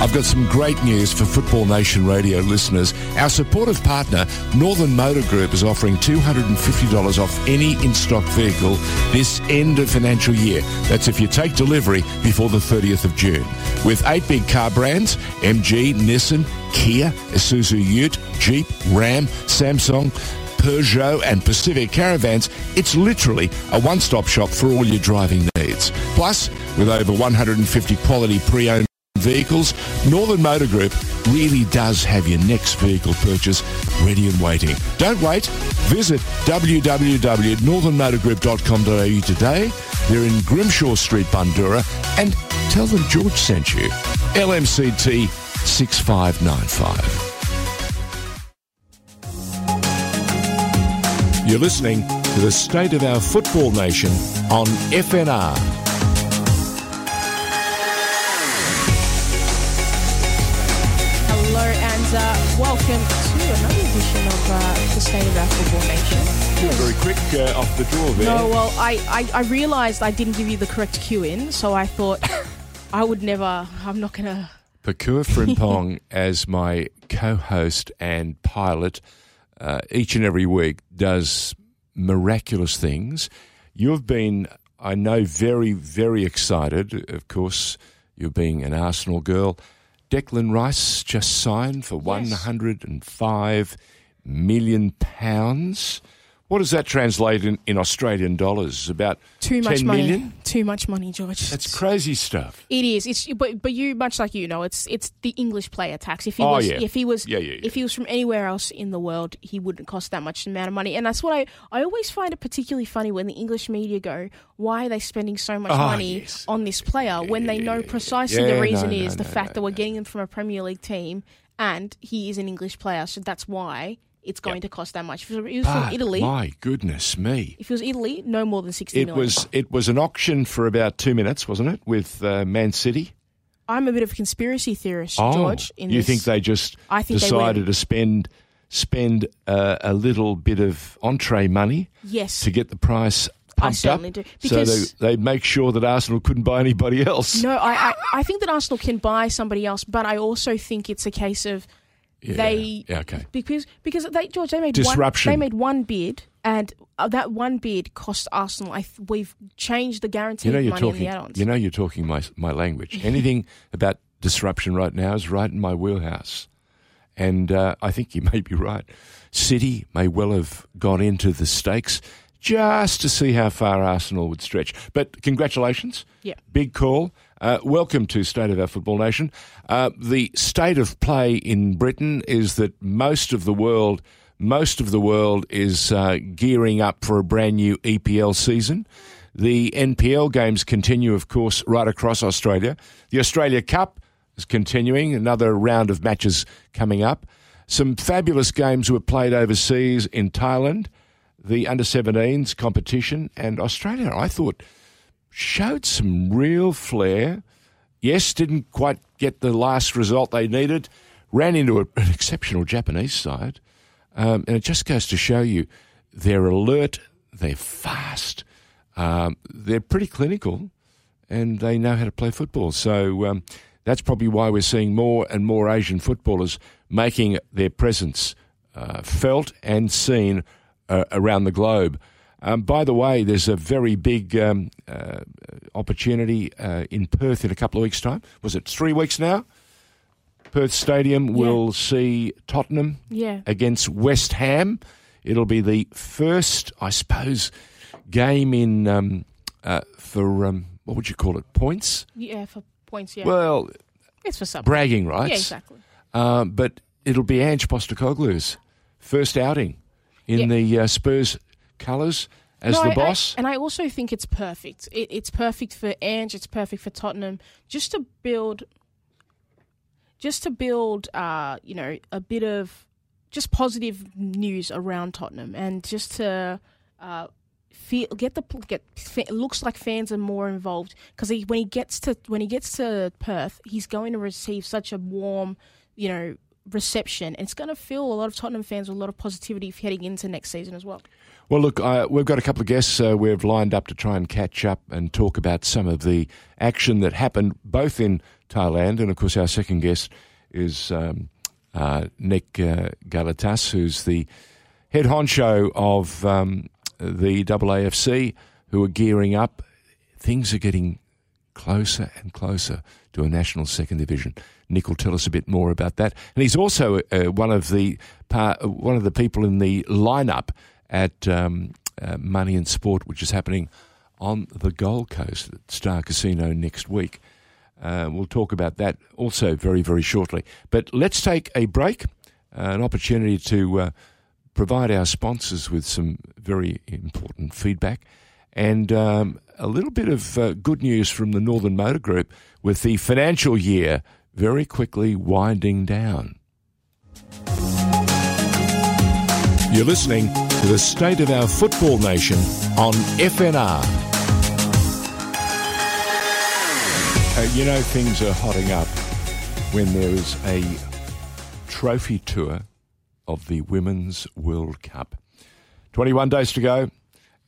I've got some great news for Football Nation Radio listeners. Our supportive partner, Northern Motor Group, is offering $250 off any in stock vehicle this end of financial year. That's if you take delivery before the 30th of June. With eight big car brands MG, Nissan, Kia, Isuzu Ute, Jeep, Ram, Samsung, Peugeot, and Pacific Caravans, it's literally a one stop shop for all your driving needs. Plus, with over 150 quality pre owned vehicles, Northern Motor Group really does have your next vehicle purchase ready and waiting. Don't wait. Visit www.northernmotorgroup.com.au today. They're in Grimshaw Street, Bundoora, and tell them George sent you. LMCT 6595. You're listening to the State of Our Football Nation on FNR. And uh, welcome to another edition of uh, the State of Our Football Nation. You're very quick uh, off the draw there. No, well, I, I, I realised I didn't give you the correct cue in, so I thought I would never, I'm not going to. Pokuah Frimpong as my co-host and pilot uh, each and every week does miraculous things. You've been, I know, very, very excited. Of course, you're being an Arsenal girl. Declan Rice just signed for one hundred and five million pounds. What does that translate in, in Australian dollars? About Too much 10 money. million? Too much money, George. That's crazy stuff. It is. It's but but you much like you know, it's it's the English player tax. If he Oh, was yeah. if he was Yeah, yeah, if he was from anywhere else in the world, he wouldn't cost that much amount of money. And that's what I I always find it particularly funny when the English media go, "Why are they spending so much Oh, money yes. on this player?" when they know precisely the reason no, is no, the no, fact that we're getting him from a Premier League team and he is an English player, so that's why it's going to cost that much. If it was from Italy, my goodness me. if it was Italy, no more than sixty It million. was it was an auction for about two minutes, wasn't it, with uh, Man City? I'm a bit of a conspiracy theorist, Oh, George. In you this. think they just I think they decided to spend spend uh, a little bit of entree money Yes. to get the price I certainly up, do. so they they make sure that Arsenal couldn't buy anybody else. No, I, I, I think that Arsenal can buy somebody else, but I also think it's a case of Yeah, they yeah, okay. because because they George they made Disruption. One, they made one bid, and uh, that one bid cost Arsenal. I th- we've changed the guarantee You know you're money talking. the add-ons. You know you're talking my my language. Anything about disruption right now is right in my wheelhouse, and uh, I think you may be right. City may well have gone into the stakes just to see how far Arsenal would stretch. But congratulations, Yeah. big call. Uh, welcome to State of Our Football Nation. Uh, the state of play in Britain is that most of the world, most of the world is uh, gearing up for a brand new EPL season. The NPL games continue, of course, right across Australia. The Australia Cup is continuing, another round of matches coming up. Some fabulous games were played overseas in Thailand, the under 17s competition, and Australia, I thought, showed some real flair. Yes, didn't quite get the last result they needed, ran into a, an exceptional Japanese side. Um, and it just goes to show you they're alert, they're fast, um, they're pretty clinical, and they know how to play football. So um, that's probably why we're seeing more and more Asian footballers making their presence uh, felt and seen uh, around the globe. Um, by the way, there's a very big um, uh, opportunity uh, in Perth in a couple of weeks' time. Was it three weeks now? Perth Stadium will see Tottenham Yeah. against West Ham. It'll be the first, I suppose, game in um, uh, for um, what would you call it? Points? Yeah, for points. Yeah, Well, it's for some. bragging rights. Yeah, exactly. Um, but it'll be Ange Postecoglou's first outing in Yeah. the uh, Spurs colours as No, the I- I- boss. and I also think it's perfect. It, it's perfect for Ange. It's perfect for Tottenham. Just to build, just to build, uh, you know, a bit of just positive news around Tottenham, and just to uh, feel get the get. It looks like fans are more involved because he, when he gets to when he gets to Perth, he's going to receive such a warm, you know, reception, and it's going to fill a lot of Tottenham fans with a lot of positivity heading into next season as well. Well, look, uh, we've got a couple of guests uh, we've lined up to try and catch up and talk about some of the action that happened both in Thailand, and of course, our second guest is um, uh, Nick uh, Galatas, who's the head honcho of um, the AAFC, who are gearing up. Things are getting closer and closer to a national second division. Nick will tell us a bit more about that, and he's also uh, one of the one of the people in the lineup at um, uh, Money and Sport, which is happening on the Gold Coast at Star Casino next week. Uh, we'll talk about that also very, very shortly. But let's take a break, uh, an opportunity to uh, provide our sponsors with some very important feedback and um, a little bit of uh, good news from the Northern Motor Group with the financial year very quickly winding down. You're listening to the State of Our Football Nation on FNR. Uh, you know, things are hotting up when there is a trophy tour of the Women's World Cup. 21 days to go,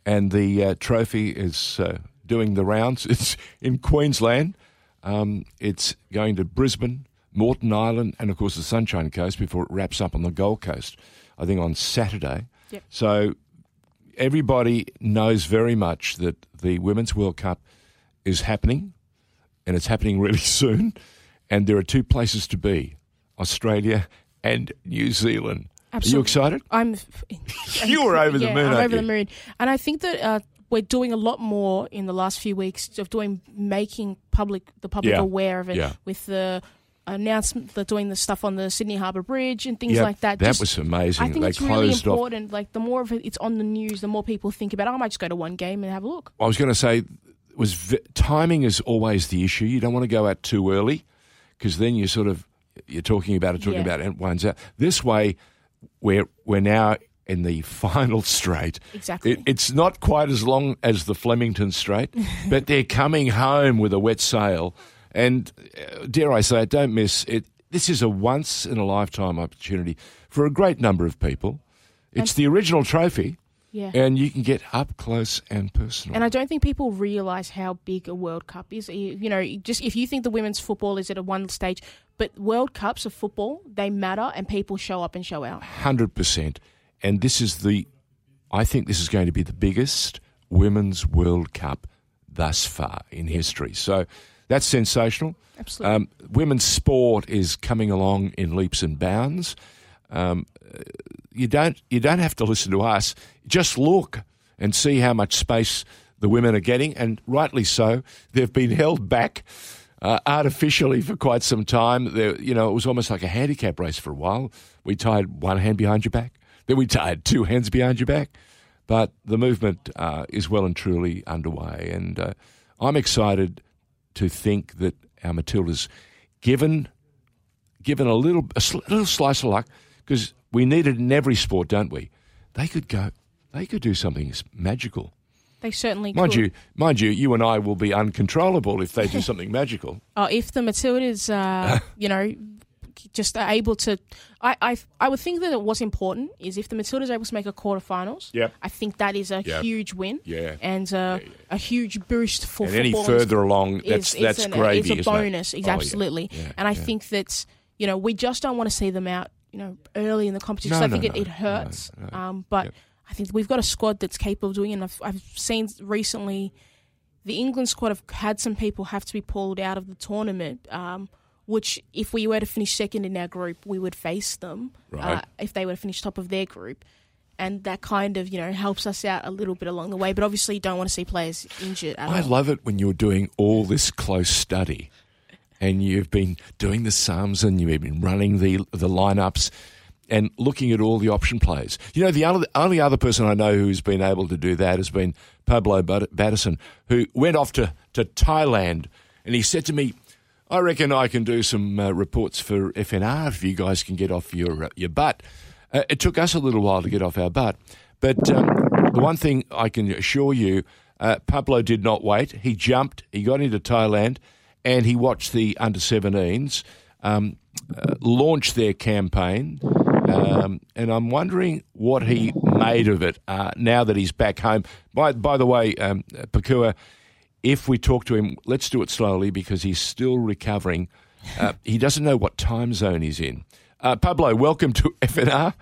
and the uh, trophy is uh, doing the rounds. It's in Queensland. Um, it's going to Brisbane, Moreton Island, and of course the Sunshine Coast before it wraps up on the Gold Coast, I think on Saturday. Yep. So everybody knows very much that the Women's World Cup is happening, and it's happening really soon. And there are two places to be Australia and New Zealand. Absolutely. Are you excited? I'm. you were over yeah, the moon. I'm over you? the moon, and I think that uh, we're doing a lot more in the last few weeks of doing making public the public Yeah. aware of it Yeah. with the announcement, the doing the stuff on the Sydney Harbour Bridge and things Yep, like that. That Just- was amazing. I think they it's really closed off. important. Like the more of it, it's on the news, the more people think about. Oh, I might just go to one game and have a look. I was going to say, was v- timing is always the issue. You don't want to go out too early because then you're sort of you're talking about it, talking Yeah. about it, and it winds out. This way, we're we're now in the final straight. Exactly. It, it's not quite as long as the Flemington Straight, but they're coming home with a wet sail. And uh, dare I say it, don't miss it. This is a once in a lifetime opportunity for a great number of people. It's the original trophy, Yeah. and you can get up close and personal. And I don't think people realise how big a World Cup is. You you know, just if you think the women's football is at a one stage, but World Cups of football, they matter and people show up and show out. hundred percent. And this is the, I think this is going to be the biggest women's World Cup thus far in history. So that's sensational. Absolutely. Um, women's sport is coming along in leaps and bounds. Um, you don't you don't have to listen to us. Just look and see how much space the women are getting, and rightly so. They've been held back uh, artificially for quite some time. There, you know, it was almost like a handicap race for a while. We tied one hand behind your back, then we tied two hands behind your back. But the movement uh, is well and truly underway, and uh, I'm excited to think that our Matildas, given given a little a sl- little slice of luck, because we need it in every sport, don't we? They could go, they could do something magical. they certainly Mind could. you, mind you, you and I will be uncontrollable if they do something magical. Oh, if the Matildas, uh, you know, just are able to, I, I, I would think that what's important is if the Matildas are able to make a quarterfinals. Yep. I think that is a Yep. huge win. Yeah. and uh, a huge boost for And any further along, is, that's is that's an- gravy. It's a isn't it? bonus, Oh, yeah. absolutely. Yeah, and I yeah. think that you know we just don't want to see them out, you know, early in the competition. No, so I no, think it, no, it hurts. no, no. Um, but Yep. I think we've got a squad that's capable of doing it. And I've, I've seen recently the England squad have had some people have to be pulled out of the tournament. Um, which, if we were to finish second in our group, we would face them. Right. Uh, if they were to finish top of their group, and that kind of you know helps us out a little bit along the way. But obviously, you don't want to see players injured at I all. love it when you're doing all this close study, and you've been doing the sums, and you've been running the the lineups, and looking at all the option plays. You know, the only, only other person I know who's been able to do that has been Pablo Bat- Bateson, who went off to to Thailand, and he said to me. I reckon I can do some uh, reports for FNR if you guys can get off your uh, your butt. Uh, it took us a little while to get off our butt, but um, the one thing I can assure you, uh, Pablo did not wait. He jumped. He got into Thailand, and he watched the under 17s um, uh, launched their campaign. Um, and I'm wondering what he made of it uh, now that he's back home. By, by the way, um, Pokuah, if we talk to him, let's do it slowly because he's still recovering. Uh, he doesn't know what time zone he's in. Uh, Pablo, welcome to FNR.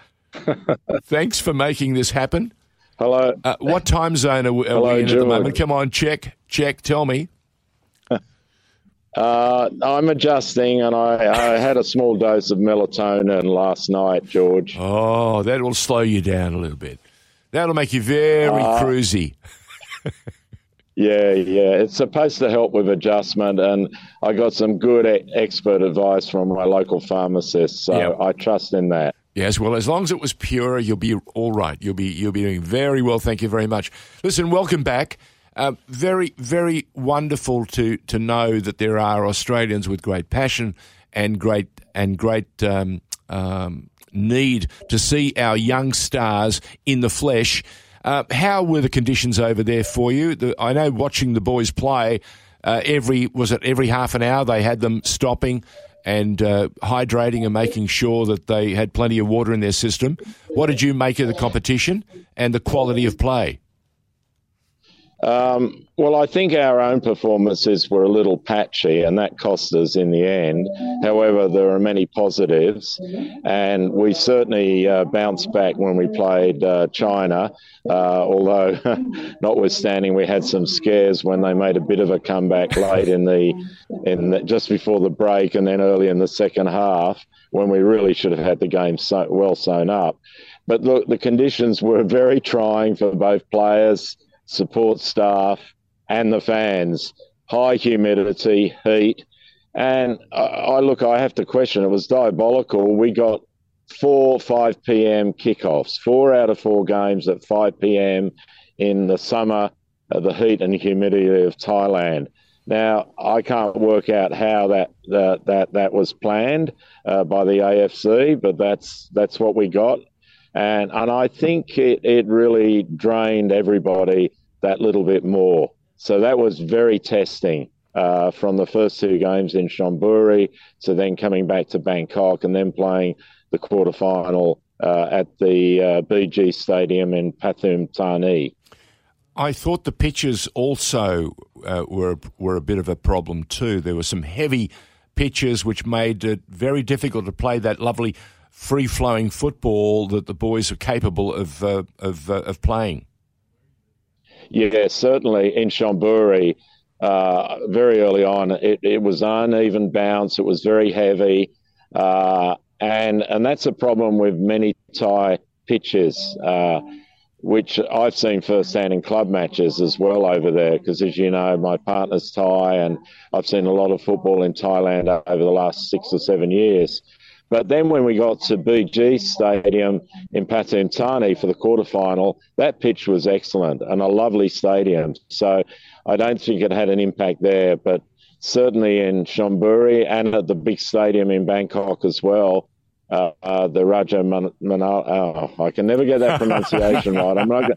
Thanks for making this happen. Hello. Uh, what time zone are we, are Hello, we in George. at the moment? Come on, check, check, tell me. Uh, I'm adjusting, and I, I, had a small dose of melatonin last night, George. Oh, that will slow you down a little bit. That'll make you very uh, cruisy. Yeah, yeah. It's supposed to help with adjustment, and I got some good expert advice from my local pharmacist, so yep. I trust in that. Yes, well, as long as it was pure, you'll be all right. You'll be you'll be doing very well. Thank you very much. Listen, welcome back. Uh, very, very wonderful to to know that there are Australians with great passion and great and great um, um, need to see our young stars in the flesh. Uh, how were the conditions over there for you? The, I know watching the boys play uh, every was it every half an hour they had them stopping and uh, hydrating and making sure that they had plenty of water in their system. What did you make of the competition and the quality of play? Um, well, I think our own performances were a little patchy, and that cost us in the end. However, there are many positives, and we certainly uh, bounced back when we played uh, China. Uh, although, notwithstanding, we had some scares when they made a bit of a comeback late in the, in the, just before the break, and then early in the second half when we really should have had the game so, well sewn up. But look, the conditions were very trying for both players support staff, and the fans. High humidity, heat. And I, I look, I have to question, it was diabolical. We got four 5 p.m. kickoffs, four out of four games at 5 p.m. in the summer, uh, the heat and humidity of Thailand. Now, I can't work out how that that that, that was planned uh, by the AFC, but that's that's what we got, and and I think it, it really drained everybody that little bit more. So that was very testing uh, from the first two games in Chonburi to then coming back to Bangkok and then playing the quarterfinal uh, at the uh, BG Stadium in Pathum Thani. I thought the pitches also uh, were were a bit of a problem too. There were some heavy pitches which made it very difficult to play that lovely free flowing football that the boys are capable of uh, of, uh, of playing. Yeah, certainly in Chonburi, uh, very early on, it, it was uneven bounce. It was very heavy, uh, and and that's a problem with many Thai pitches, uh, which I've seen firsthand in club matches as well over there. Because as you know, my partner's Thai, and I've seen a lot of football in Thailand over the last six or seven years. But then when we got to BG Stadium in Pathum Thani for the quarterfinal, that pitch was excellent and a lovely stadium. So I don't think it had an impact there, but certainly in Chonburi and at the big stadium in Bangkok as well. Uh, uh, the Raja Manal. Oh, I can never get that pronunciation right. I'm not,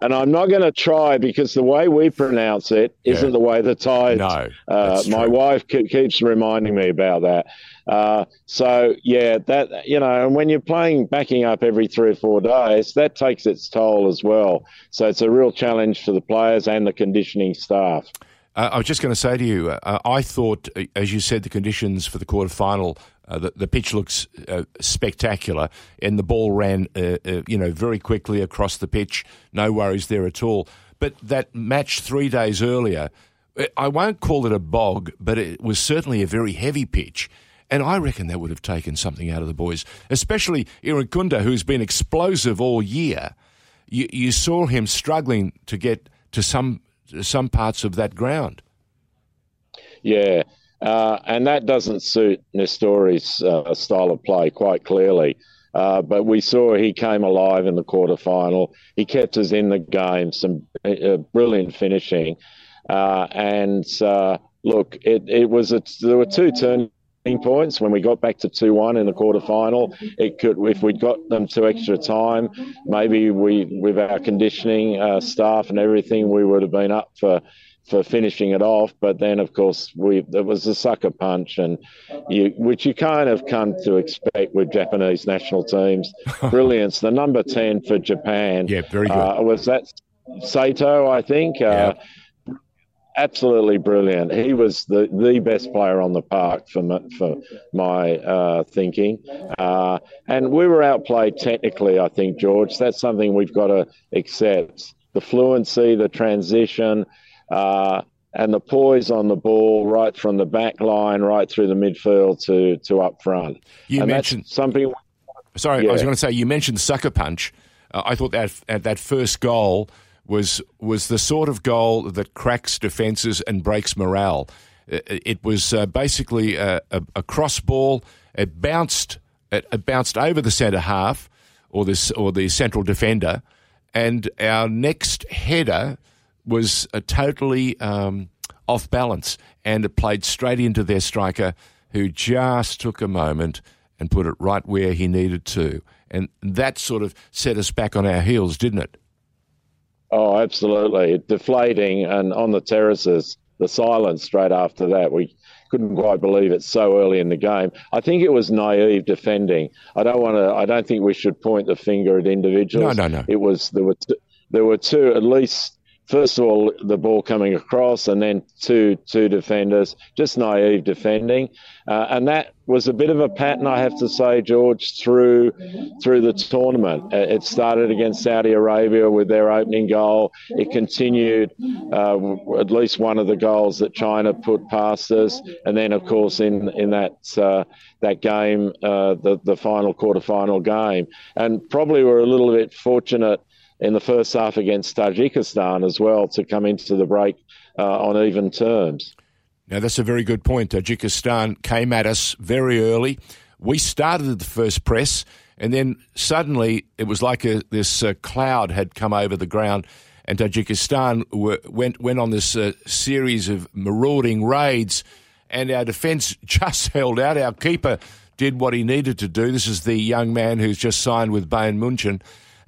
and I'm not going to try because the way we pronounce it isn't yeah. the way the Thai. No, uh, my wife keeps reminding me about that. Uh, so yeah, that you know, and when you're playing backing up every three or four days, that takes its toll as well. So it's a real challenge for the players and the conditioning staff. Uh, I was just going to say to you, uh, I thought, as you said, the conditions for the quarter final, uh, the, the, pitch looks uh, spectacular, and the ball ran, uh, you know, very quickly across the pitch. No worries there at all. But that match three days earlier, I won't call it a bog, but it was certainly a very heavy pitch. And I reckon that would have taken something out of the boys, especially Irankunda, who's been explosive all year. You, you saw him struggling to get to some some parts of that ground. Yeah, uh, and that doesn't suit Nestory's uh, style of play quite clearly. Uh, but we saw he came alive in the quarterfinal. He kept us in the game, some uh, brilliant finishing. Uh, and uh, look, it, it was a, there were two turning points when we got back to 2-1 in the quarterfinal it could if we'd got them to extra time maybe we with our conditioning uh, staff and everything we would have been up for for finishing it off. But then, of course, we it was a sucker punch, and you, which you kind of come to expect with Japanese national teams. Brilliance. The number ten for Japan. Yeah, very good. Uh, was that Sato? I think. Uh, yeah. Absolutely brilliant. He was the, the best player on the park for my, for my uh, thinking, uh, and we were outplayed technically. I think George. That's something we've got to accept. The fluency, the transition, uh, and the poise on the ball right from the back line right through the midfield to, to up front. You and mentioned something. Sorry, yeah. I was going to say you mentioned sucker punch. Uh, I thought that that first goal was was the sort of goal that cracks defences and breaks morale. It, it was uh, basically a, a, a, cross ball. It bounced it, it bounced over the centre half or this or the central defender, and our next header was a totally um, off balance and it played straight into their striker who just took a moment and put it right where he needed to. And that sort of set us back on our heels, didn't it? Oh, absolutely. Deflating and on the terraces, the silence straight after that. We couldn't quite believe it so early in the game. I think it was naive defending. I don't want to. I don't think we should point the finger at individuals. No, no, no. It was there were t- there were two at least first of all the ball coming across and then two two defenders just naive defending. Uh, and that was a bit of a pattern I have to say George through through the tournament. Uh, it started against Saudi Arabia with their opening goal. It continued uh, at least one of the goals that China put past us. And then of course in in that uh, that game uh, the the final quarter final game. And probably we're a little bit fortunate in the first half against Tajikistan as well to come into the break uh, on even terms. Now, that's a very good point. Tajikistan came at us very early. We started the first press, and then suddenly it was like a, this uh, cloud had come over the ground, and Tajikistan were, went, went on this uh, series of marauding raids, and our defence just held out. Our keeper did what he needed to do. This is the young man who's just signed with Bayern Munchen.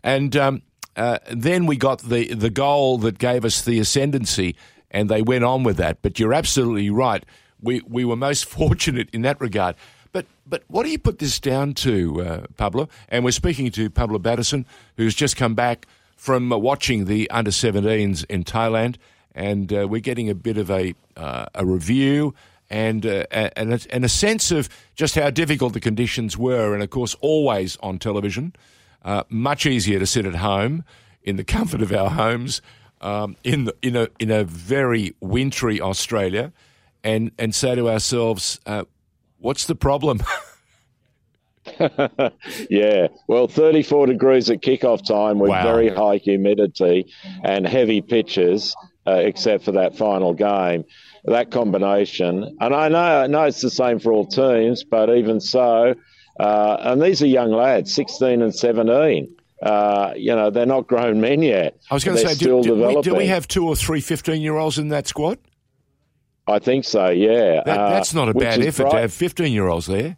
And um, uh, then we got the, the goal that gave us the ascendancy, and they went on with that. But you're absolutely right. We, we were most fortunate in that regard. But, but what do you put this down to, uh, Pablo? And we're speaking to Pablo Bateson, who's just come back from watching the under 17s in Thailand, and uh, we're getting a bit of a, uh, a review and, uh, and, a, and a sense of just how difficult the conditions were, and of course, always on television. Uh, much easier to sit at home in the comfort of our homes um, in the, in a in a very wintry Australia, and and say to ourselves, uh, "What's the problem?" yeah, well, 34 degrees at kickoff time with wow. very high humidity and heavy pitches, uh, except for that final game. That combination, and I know, I know it's the same for all teams, but even so, uh, and these are young lads, 16 and 17. Uh, you know, they're not grown men yet. I was going to say, do, do, we, do, we, have two or three 15 year olds in that squad? I think so, yeah. That, uh, that's not a bad effort bright. to have 15 year olds there.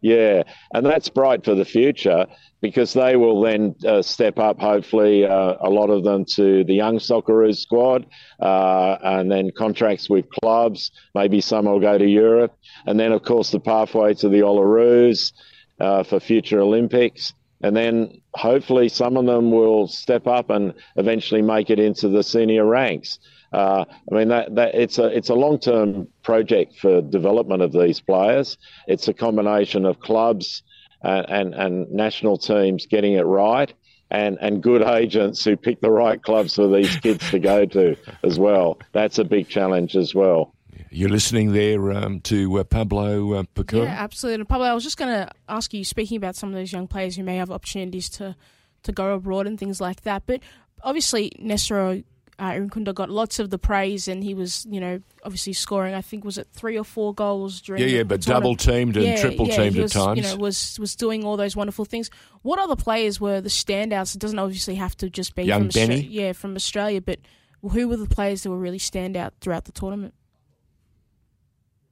Yeah, and that's bright for the future because they will then uh, step up, hopefully, uh, a lot of them to the young Socceroos squad, uh, and then contracts with clubs. Maybe some will go to Europe, and then, of course, the pathway to the Olyroos uh, for future Olympics. And then hopefully some of them will step up and eventually make it into the senior ranks. Uh, I mean, that, that it's a it's a long term project for development of these players. It's a combination of clubs and, and, and national teams getting it right, and, and good agents who pick the right clubs for these kids to go to as well. That's a big challenge as well. You're listening there um, to uh, Pablo uh, Yeah, absolutely. And Pablo, I was just going to ask you, speaking about some of those young players who may have opportunities to, to go abroad and things like that, but obviously Nestor uh, Irankunda got lots of the praise, and he was, you know, obviously scoring. I think was it three or four goals during. Yeah, yeah, but double teamed and yeah, triple teamed yeah, was, at times. You know, was was doing all those wonderful things. What other players were the standouts? It doesn't obviously have to just be young from Benny. Australia, yeah, from Australia, but who were the players that were really standout throughout the tournament?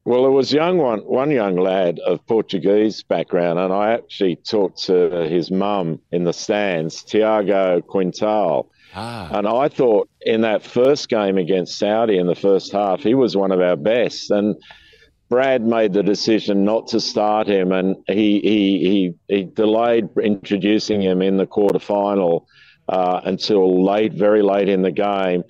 Well, it was young one one young lad of Portuguese background, and I actually talked to his mum in the stands, Tiago Quintal Ah. And I thought in that first game against Saudi in the first half, he was one of our best. And Brad made the decision not to start him, and he he he, he delayed introducing him in the quarterfinal uh, until late, very late in the game.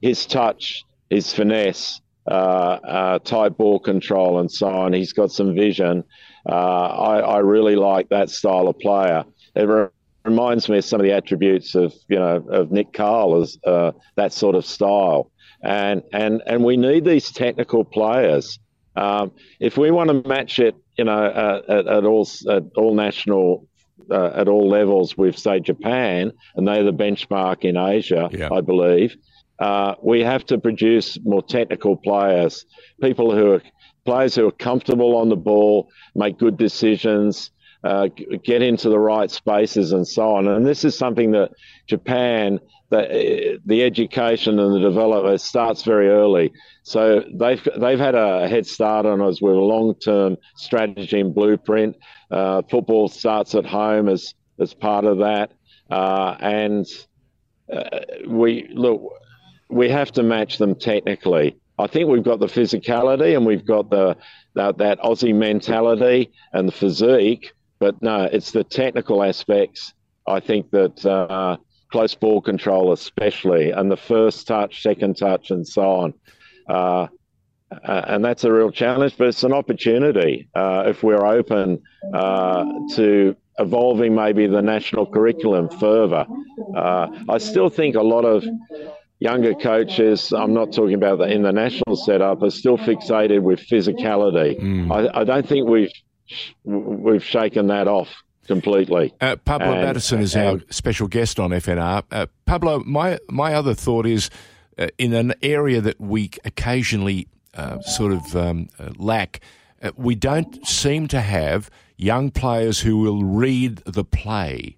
His touch, his finesse, uh, uh, tight ball control, and so on. He's got some vision. Uh, I, I really like that style of player. It reminds me of some of the attributes of you know of Nick Carle as uh, that sort of style. And and and we need these technical players. Um, if we want to match it, you know, uh, at, at, all at all national uh, at all levels with say Japan, and they're the benchmark in Asia, yeah. I believe. Uh, we have to produce more technical players, people who are players who are comfortable on the ball, make good decisions, uh, get into the right spaces and so on. And this is something that Japan, the, the education and the development starts very early. So they've they've had a head start on us with a long term strategy and blueprint. Uh, football starts at home as as part of that, uh, and uh, we look. We have to match them technically. I think we've got the physicality and we've got the that, that Aussie mentality and the physique but no, it's the technical aspects. I think that uh, close ball control, especially, and the first touch, second touch, and so on. Uh, uh, and that's a real challenge, but it's an opportunity uh, if we're open uh, to evolving maybe the national curriculum further. Uh, I still think a lot of younger coaches, I'm not talking about the, in the national setup, are still fixated with physicality. Mm. I, I, don't think we've we've shaken that off completely. Uh, Pablo and, Bateson is and, our special guest on FNR. Uh, Pablo, my my other thought is uh, in an area that we occasionally uh, sort of um, uh, lack, uh, we don't seem to have young players who will read the play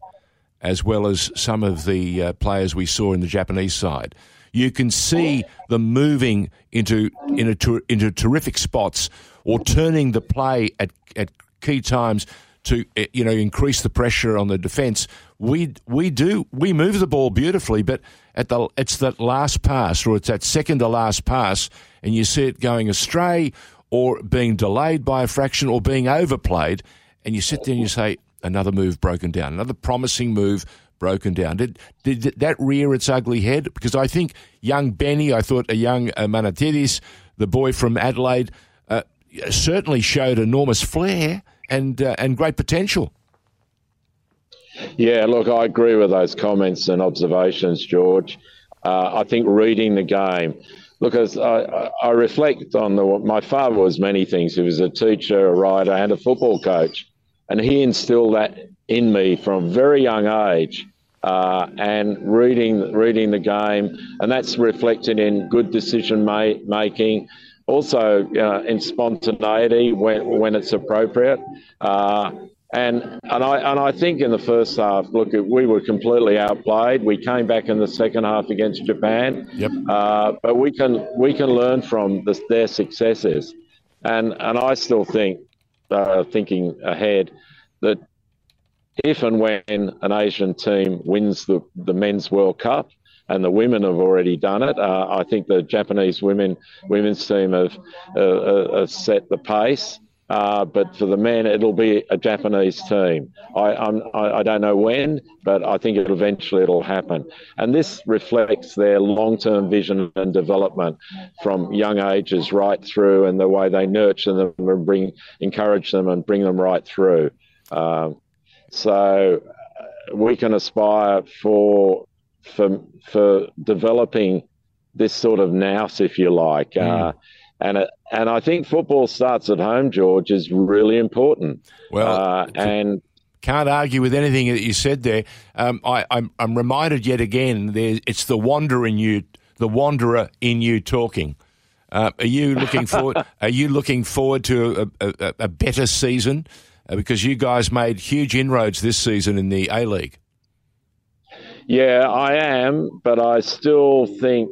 as well as some of the players we saw in the Japanese side. You can see them moving into into, into terrific spots or turning the play at, at key times to eh, you know increase the pressure on the defence. We we do we move the ball beautifully, but at the it's that last pass or it's that second to last pass, and you see it going astray or being delayed by a fraction or being overplayed, and you sit there and you say another move broken down, another promising move broken down. Did did that rear its ugly head? Because I think young Benny, I thought a young uh, Manatidis, the boy from Adelaide, certainly showed enormous flair and uh, and great potential. Yeah, look, I agree with those comments and observations, George. Uh, I think reading the game. Look, as I, I reflect on the, my father was many things. He was a teacher, a writer, and a football coach, and he instilled that in me from a very young age. Uh, and reading reading the game, and that's reflected in good decision ma- making, also uh, in spontaneity when, when it's appropriate. Uh, and and I and I think in the first half, look, we were completely outplayed. We came back in the second half against Japan. Yep. Uh, but we can we can learn from the, their successes, and and I still think, uh, thinking ahead, that if and when an Asian team wins the the men's World Cup, and the women have already done it. Uh, I think the Japanese women women's team have, uh, uh, set the pace. Uh, but for the men, it'll be a Japanese team. I, I, I don't know when, but I think it eventually it'll happen. And this reflects their long-term vision and development from young ages right through, and the way they nurture them and bring, encourage them and bring them right through. Um, so uh, we can aspire for for for developing this sort of nous, if you like. Mm. Uh, and it, and I think football starts at home, George, is really important. Well, uh, and can't argue with anything that you said there. Um, I, am I'm, I'm reminded yet again. There, it's the wanderer in you, the wanderer in you talking. Uh, are you looking forward? are you looking forward to a, a, a better season? Uh, because you guys made huge inroads this season in the A League. Yeah, I am, but I still think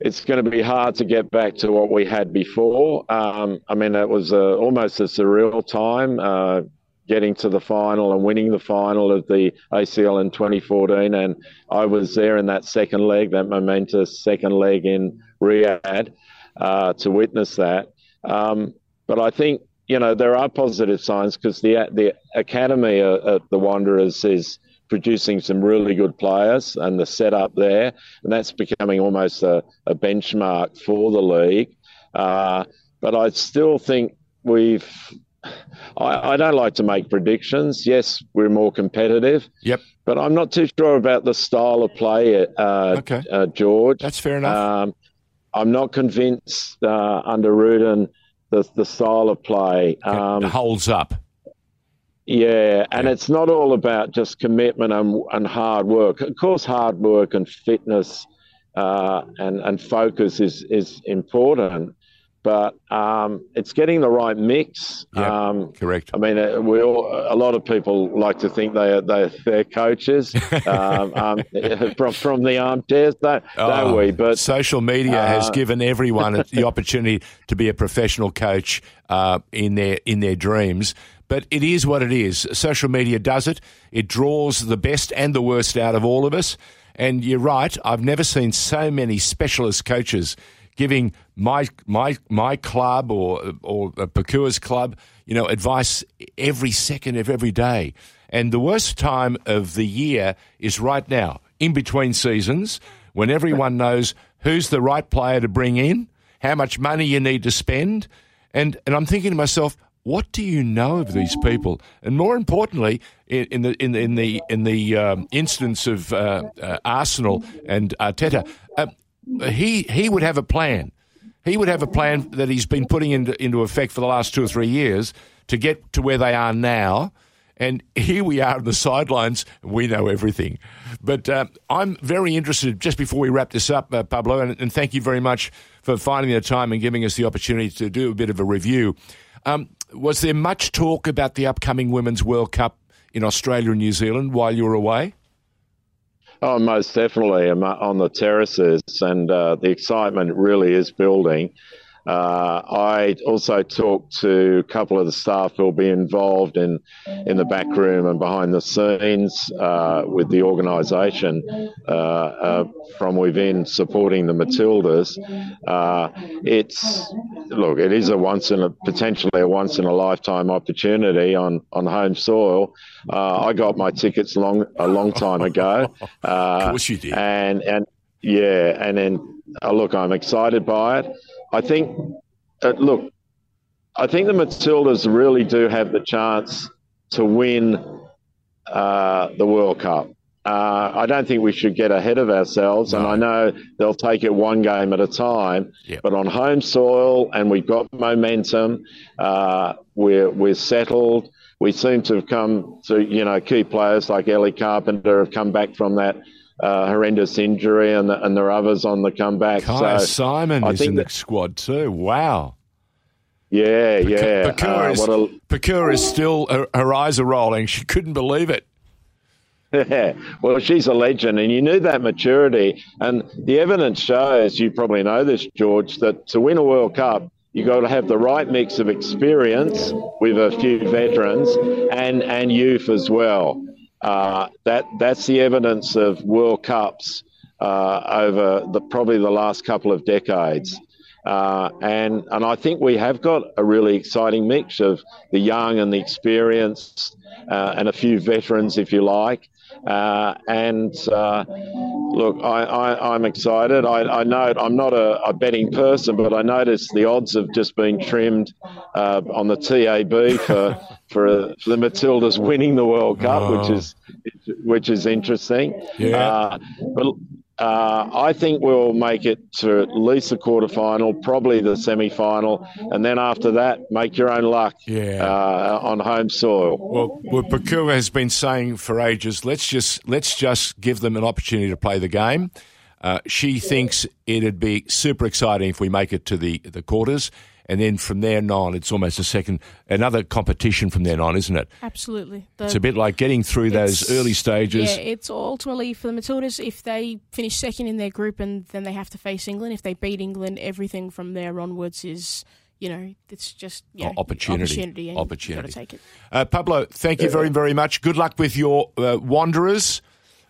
it's going to be hard to get back to what we had before. Um, I mean, it was a, almost a surreal time. Uh, getting to the final and winning the final of the ACL in 2014. And I was there in that second leg, that momentous second leg in Riyadh, uh, to witness that. Um, but I think you know there are positive signs because the the academy at the Wanderers is producing some really good players and the setup there, and that's becoming almost a, a benchmark for the league. Uh, but I still think we've. I, I, don't like to make predictions. Yes, we're more competitive. Yep. But I'm not too sure about the style of play, uh, okay. Uh, George. That's fair enough. Um, I'm not convinced uh, under Rudan the the style of play um, holds up. Yeah, and yeah. it's not all about just commitment and, and hard work. Of course, hard work and fitness uh, and and focus is is important, but um, it's getting the right mix. Yeah, um, correct. I mean, uh, we all, a lot of people like to think they are they they're coaches um, um, from from the armchairs, don't, oh, don't we? But social media uh, has given everyone the opportunity to be a professional coach uh, in their in their dreams. But it is what it is. Social media does it. It draws the best and the worst out of all of us. And you're right. I've never seen so many specialist coaches giving my my my club or or Pokuah's club, you know, advice every second of every day. And the worst time of the year is right now, in between seasons, when everyone knows who's the right player to bring in, how much money you need to spend, and and I'm thinking to myself, what do you know of these people? And more importantly, in, in the in the in the in the um, instance of uh, uh, Arsenal and Arteta, uh, he he would have a plan. He would have a plan that he's been putting into into effect for the last two or three years to get to where they are now. And here we are on the sidelines. We know everything. But uh, I'm very interested, just before we wrap this up, uh, Pablo, and, and, thank you very much for finding the time and giving us the opportunity to do a bit of a review. Um, was there much talk about the upcoming Women's World Cup in Australia and New Zealand while you were away? Oh, most definitely. I'm on the terraces, and uh, the excitement really is building. Uh, I also talked to a couple of the staff who will be involved in in the back room and behind the scenes uh, with the organisation uh, uh, from within supporting the Matildas. Uh, it's look, it is a once in a potentially a once in a lifetime opportunity on on home soil. I got my tickets long a long time ago. of course you did. And and yeah, and then look, I'm excited by it. I think, uh, look, I think the Matildas really do have the chance to win uh, the World Cup. Uh, I don't think we should get ahead of ourselves, no. and I know they'll take it one game at a time. Yep. But on home soil, and we've got momentum, uh, we're we're settled. We seem to have come to, you know, key players like Ellie Carpenter have come back from that uh, horrendous injury, and, the, and there are others on the comeback. Kyah so Simon I is in that, the squad too. Wow. Yeah, yeah. Pokuah, uh, is, is still her, her eyes are rolling. She couldn't believe it. Yeah, well, she's a legend, and you need that maturity. And the evidence shows, you probably know this, George, that to win a World Cup, you've got to have the right mix of experience with a few veterans and and youth as well. Uh, that that's the evidence of World Cups uh, over the probably the last couple of decades. Uh, and and I think we have got a really exciting mix of the young and the experienced, uh, and a few veterans, if you like. Uh, and uh, look, I, am excited. I, I know I'm not a, a, betting person, but I noticed the odds have just been trimmed uh, on the TAB for, for, for the Matildas winning the World Cup, oh. which is which is interesting. Yeah. Uh, but uh, I think we'll make it to at least the quarterfinal, probably the semi-final, and then after that, make your own luck yeah. uh, on home soil. Well, well, Pokuah has been saying for ages, let's just let's just give them an opportunity to play the game. Uh, she thinks it'd be super exciting if we make it to the the quarters and then from there on, it's almost a second, another competition from then on, isn't it? Absolutely. The, it's a bit like getting through those early stages. Yeah, it's ultimately for the Matildas. If they finish second in their group and then they have to face England, if they beat England, everything from there onwards is you know, it's just you know, opportunity. opportunity, and Opportunity. Got to take it. Uh, Pablo, thank you very, very much. Good luck with your uh, Wanderers.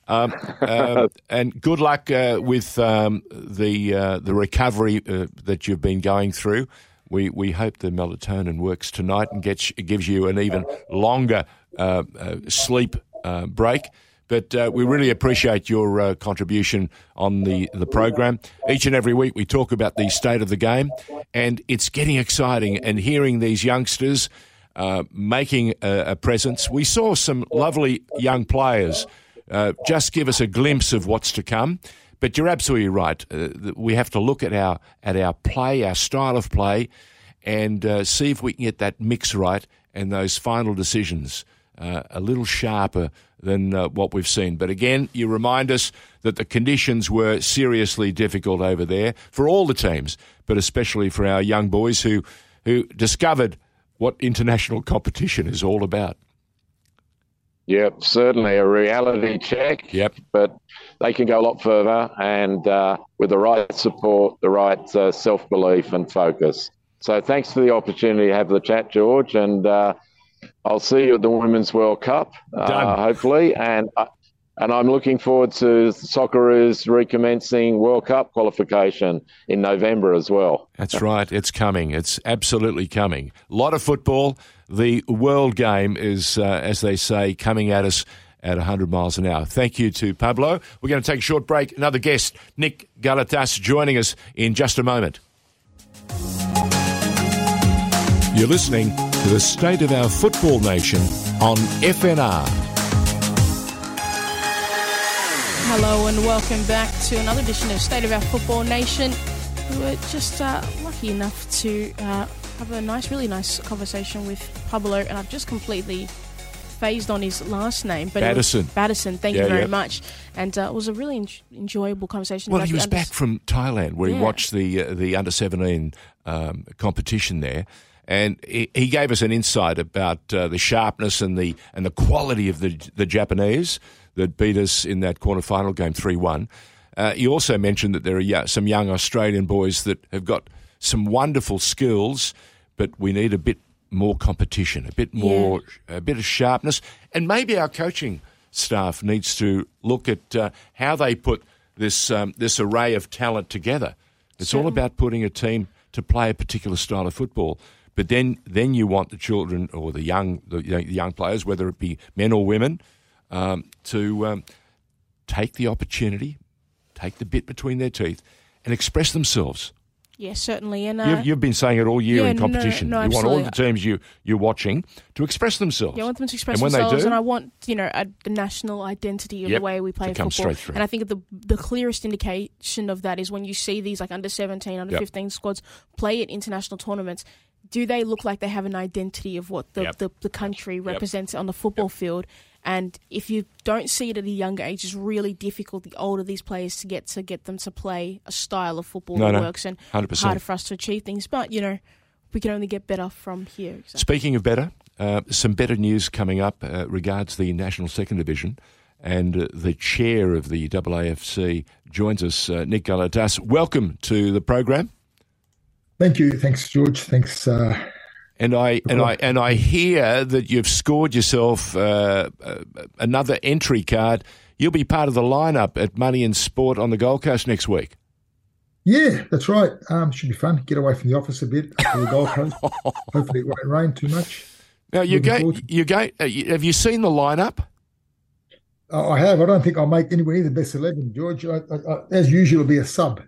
Um, uh, and good luck uh, with um, the uh, the recovery uh, that you've been going through. We we hope the melatonin works tonight and gets gives you an even longer uh, uh, sleep uh, break. But uh, we really appreciate your uh, contribution on the, the program. Each and every week we talk about the state of the game, and it's getting exciting. And hearing these youngsters uh, making a, a presence, we saw some lovely young players just give us a glimpse of what's to come. But you're absolutely right. Uh, we have to look at our at our play, our style of play, and uh, see if we can get that mix right and those final decisions uh, a little sharper than uh, what we've seen. But again, you remind us that the conditions were seriously difficult over there for all the teams, but especially for our young boys who who discovered what international competition is all about. Yep, certainly a reality check. Yep. But they can go a lot further, and uh, with the right support, the right uh, self belief and focus. So thanks for the opportunity to have the chat, George, and uh, I'll see you at the Women's World Cup, uh, hopefully, and. Uh, and I'm looking forward to Socceroos recommencing World Cup qualification in November as well. That's right. It's coming. It's absolutely coming. A lot of football. The world game is, uh, as they say, coming at us at 100 miles an hour. Thank you to Pablo. We're going to take a short break. Another guest, Nick Galatas, joining us in just a moment. You're listening to the State of Our Football Nation on FNR. Hello and welcome back to another edition of State of Our Football Nation. We were just uh, lucky enough to uh, have a nice, really nice conversation with Pablo, and I've just completely phased on his last name, but Batterson. Batterson, thank Yeah, you very yeah. much, and uh, it was a really en- enjoyable conversation. Well, he was under- back from Thailand where he watched the uh, the under seventeen um, competition there, and he, he gave us an insight about uh, the sharpness and the and the quality of the the Japanese that beat us in that quarterfinal game three one. Uh, he also mentioned that there are some young Australian boys that have got some wonderful skills, but we need a bit more competition, a bit more, a bit of sharpness, and maybe our coaching staff needs to look at uh, how they put this um, this array of talent together. It's all about putting a team to play a particular style of football. But then, then you want the children or the young the young- the young players, whether it be men or women, um, to um, take the opportunity, take the bit between their teeth, and express themselves. Yeah, certainly, and uh, You've, you've been saying it all year yeah, in no, no, competition. no, you want all the teams you you're watching to express themselves. Yeah, I want them to express and when themselves, they do, and I want you know a, the national identity of Yep, the way we play to come football. straight through. And I think the the clearest indication of that is when you see these like under seventeen, under Yep. fifteen squads play at international tournaments. Do they look like they have an identity of what the Yep. the, the country represents on the football field? And if you don't see it at a younger age, it's really difficult the older these players to get to get them to play a style of football No, that no, works and 100%. harder for us to achieve things. But you know, we can only get better from here. So- Speaking of better, uh, some better news coming up uh, regards the National Second Division. And uh, the chair of the AAFC joins us, uh, Nick Galatas. Welcome to the program. Thank you. Thanks, George. Thanks. And I and I and I hear that you've scored yourself uh, uh, another entry card. You'll be part of the lineup at Money and Sport on the Gold Coast next week. yeah, that's right. Um, should be fun. Get away from the office a bit to the Gold Coast. Hopefully, it won't rain too much. Now you go. You go. Uh, have you seen the lineup? Uh, I have. I don't think I'll make anywhere near the best eleven, George. I, I, I, as usual, it'll be a sub.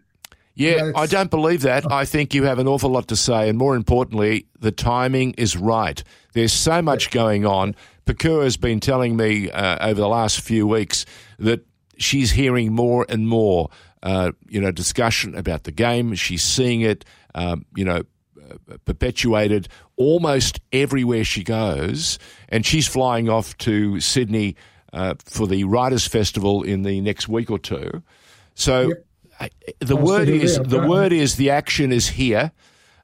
Yeah, I don't believe that. I think you have an awful lot to say, and more importantly, the timing is right. There's so much going on. Pokuah has been telling me uh, over the last few weeks that she's hearing more and more, uh, you know, discussion about the game. She's seeing it, um, you know, uh, perpetuated almost everywhere she goes, and she's flying off to Sydney uh, for the Writers' Festival in the next week or two. So. Yep. I- The I'll word is there. the Okay. word is the action is here.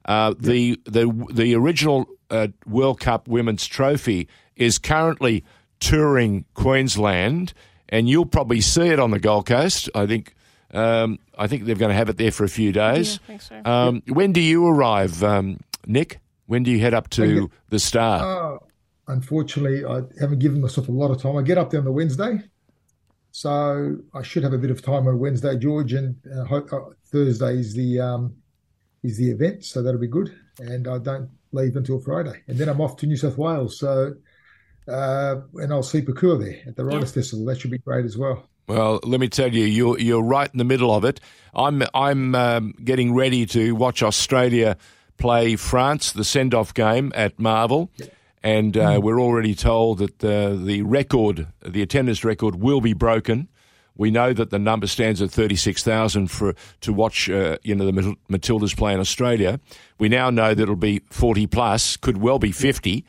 Uh, the the the original uh, World Cup Women's Trophy is currently touring Queensland, and you'll probably see it on the Gold Coast. I think um, I think they're going to have it there for a few days. Yeah, I think so. Um, When do you arrive, um, Nick? When do you head up to the Star? Uh, unfortunately, I haven't given myself a lot of time. I get up there on the Wednesday, so I should have a bit of time on Wednesday, George, and uh, hope, uh, Thursday is the um, is the event, so that'll be good. And I don't leave until Friday, and then I'm off to New South Wales. So, uh, and I'll see Pokuah there at the Writers yeah. Festival. That should be great as well. Well, let me tell you, you're you're right in the middle of it. I'm I'm um, getting ready to watch Australia play France, the send off game at Marvel. And uh, mm. we're already told that the, the record, the attendance record, will be broken. We know that the number stands at 36,000 for to watch, uh, you know, the Matildas play in Australia. We now know that it'll be 40 plus, could well be 50.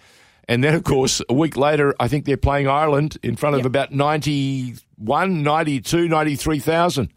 And then, of course, a week later, I think they're playing Ireland in front of yep. about 91, 92, 93,000.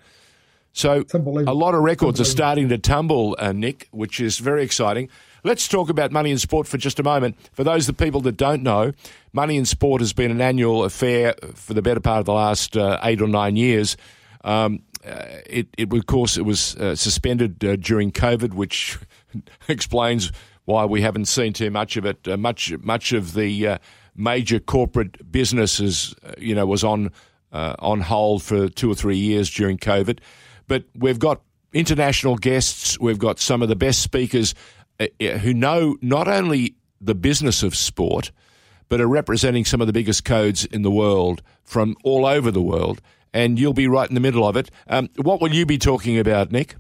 So a lot of records are starting to tumble, uh, Nick, which is very exciting. Let's talk about Money in Sport for just a moment. For those of the people that don't know, Money in Sport has been an annual affair for the better part of the last uh, eight or nine years. Um, uh, it, it, of course, it was uh, suspended uh, during COVID, which explains why we haven't seen too much of it. Uh, much, much of the major corporate businesses, you know, was on on hold for two or three years during COVID. But we've got international guests, we've got some of the best speakers uh, uh, who know not only the business of sport, but are representing some of the biggest codes in the world from all over the world. And you'll be right in the middle of it. Um, what will you be talking about, Nick?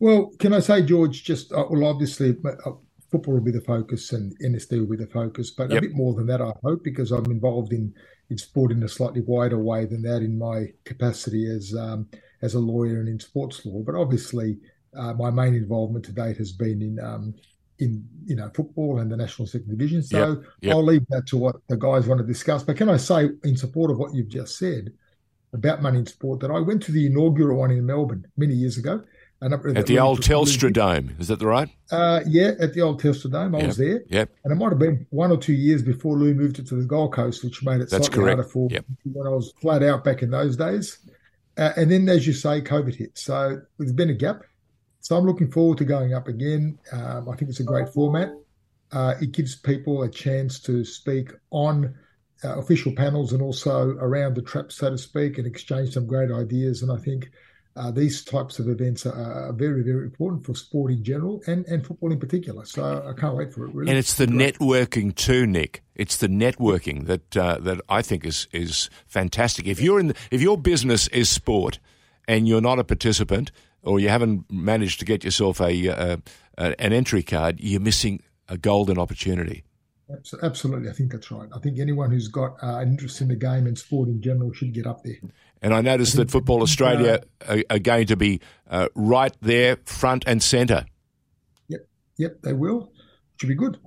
Well, can I say, George, just, uh, well, obviously, uh, football will be the focus and NSD will be the focus, but yep. a bit more than that, I hope, because I'm involved in, in sport in a slightly wider way than that in my capacity as um, as a lawyer and in sports law. But obviously, uh, my main involvement to date has been in um, in you know football and the national second division. So yep, yep. I'll leave that to what the guys want to discuss. But can I say, in support of what you've just said about money in sport, that I went to the inaugural one in Melbourne many years ago. And at the old Telstra Dome, is that the right? Uh, yeah, at the old Telstra Dome, I yep, was there. Yep. And it might have been one or two years before Lou moved it to the Gold Coast, which made it That's slightly correct. harder for yep. when I was flat out back in those days. Uh, and then, as you say, COVID hit. So there's been a gap. So I'm looking forward to going up again. Um, I think it's a great format. Uh, it gives people a chance to speak on uh, official panels and also around the trap, so to speak, and exchange some great ideas. And I think uh, these types of events are, are, very, very important for sport in general and, and football in particular. So I can't wait for it. Really, and it's the networking too, Nick. It's the networking that uh, that I think is is fantastic. If you're in, the, if your business is sport, and you're not a participant, or you haven't managed to get yourself a, a, a an entry card, you're missing a golden opportunity. Absolutely, I think that's right. I think anyone who's got uh, an interest in the game and sport in general should get up there. And I noticed that Football Australia are, are going to be uh, right there, front and centre. Yep, yep, they will. Should be good.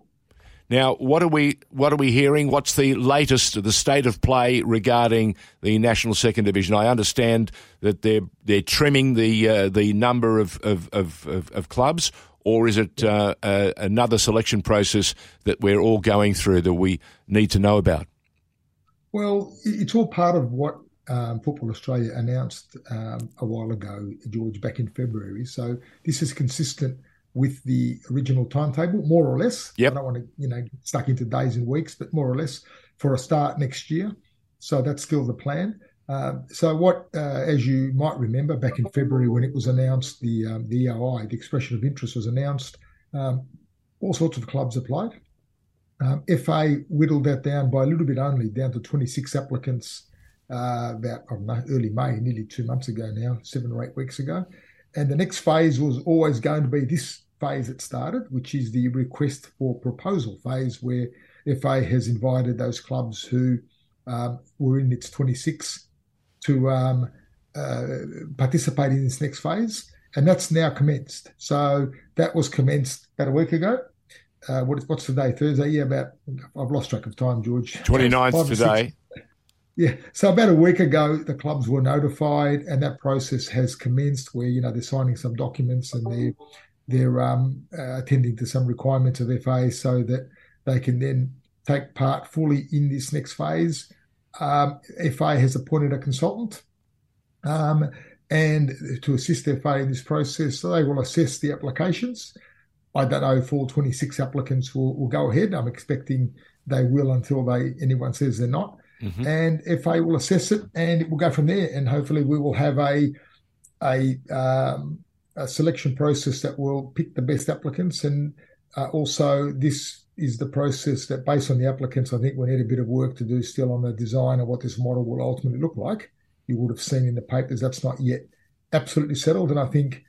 Now, what are we what are we hearing? What's the latest, the state of play regarding the national second division? I understand that they're they're trimming the uh, the number of of, of, of, clubs, or is it uh, uh, another selection process that we're all going through that we need to know about? Well, it's all part of what um, Football Australia announced um, a while ago, George, back in February. So this is consistent with the original timetable, more or less. Yep. I don't want to, you know, stuck into days and weeks, but more or less for a start next year. So that's still the plan. Um, so what, uh, as you might remember, back in February when it was announced, the um, the EOI, the expression of interest was announced. Um, all sorts of clubs applied. Um, FA whittled that down by a little bit only, down to 26 applicants uh, about know, early May, nearly two months ago now, seven or eight weeks ago. And the next phase was always going to be this phase that started, which is the request for proposal phase, where FA has invited those clubs who um, were in its 26 to um, uh, participate in this next phase. And that's now commenced. So that was commenced about a week ago. Uh, what, what's today? Thursday? Yeah, about, I've lost track of time, George. 29th today. Yeah. So about a week ago, the clubs were notified, and that process has commenced. Where you know they're signing some documents and they're they're um, uh, attending to some requirements of FA, so that they can then take part fully in this next phase. Um, FA has appointed a consultant, um, and to assist FA in this process, so they will assess the applications. I don't know if all 26 applicants will, will go ahead. I'm expecting they will until they anyone says they're not. Mm-hmm. And FA will assess it and it will go from there. And hopefully we will have a a, um, a selection process that will pick the best applicants. And uh, also this is the process that based on the applicants, I think we need a bit of work to do still on the design of what this model will ultimately look like. You would have seen in the papers that's not yet absolutely settled. And I think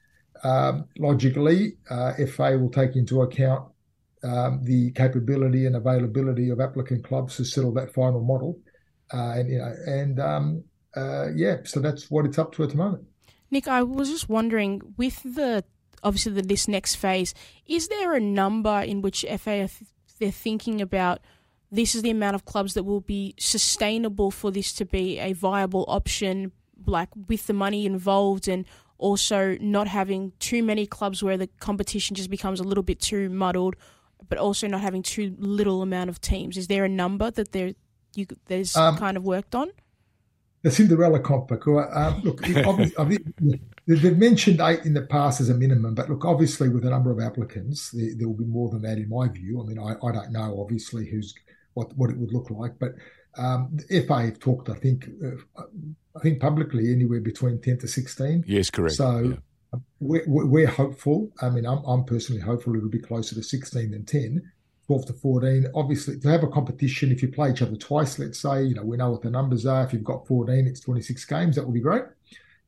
um, logically, uh, FA will take into account um, the capability and availability of applicant clubs to settle that final model. Uh, and you know, and um, uh, yeah, so that's what it's up to at the moment. Nick, I was just wondering, with the obviously the, this next phase, is there a number in which FA they're thinking about? This is the amount of clubs that will be sustainable for this to be a viable option, like with the money involved and also not having too many clubs where the competition just becomes a little bit too muddled, but also not having too little amount of teams. Is there a number that there you there's um, kind of worked on? The Cinderella comp, uh, look, they've mentioned eight in the past as a minimum, but look, obviously with a number of applicants, there, there, will be more than that in my view. I mean, I, I don't know obviously who's what what it would look like, but um, the FA have talked, I think, uh, I think publicly anywhere between ten to sixteen. Yes, correct. So. Yeah. We're, we're, hopeful. I mean, I'm, I'm personally hopeful it'll be closer to 16 than 10. 12 to 14. Obviously, to have a competition, if you play each other twice, let's say, you know, we know what the numbers are. If you've got 14, it's 26 games. That will be great.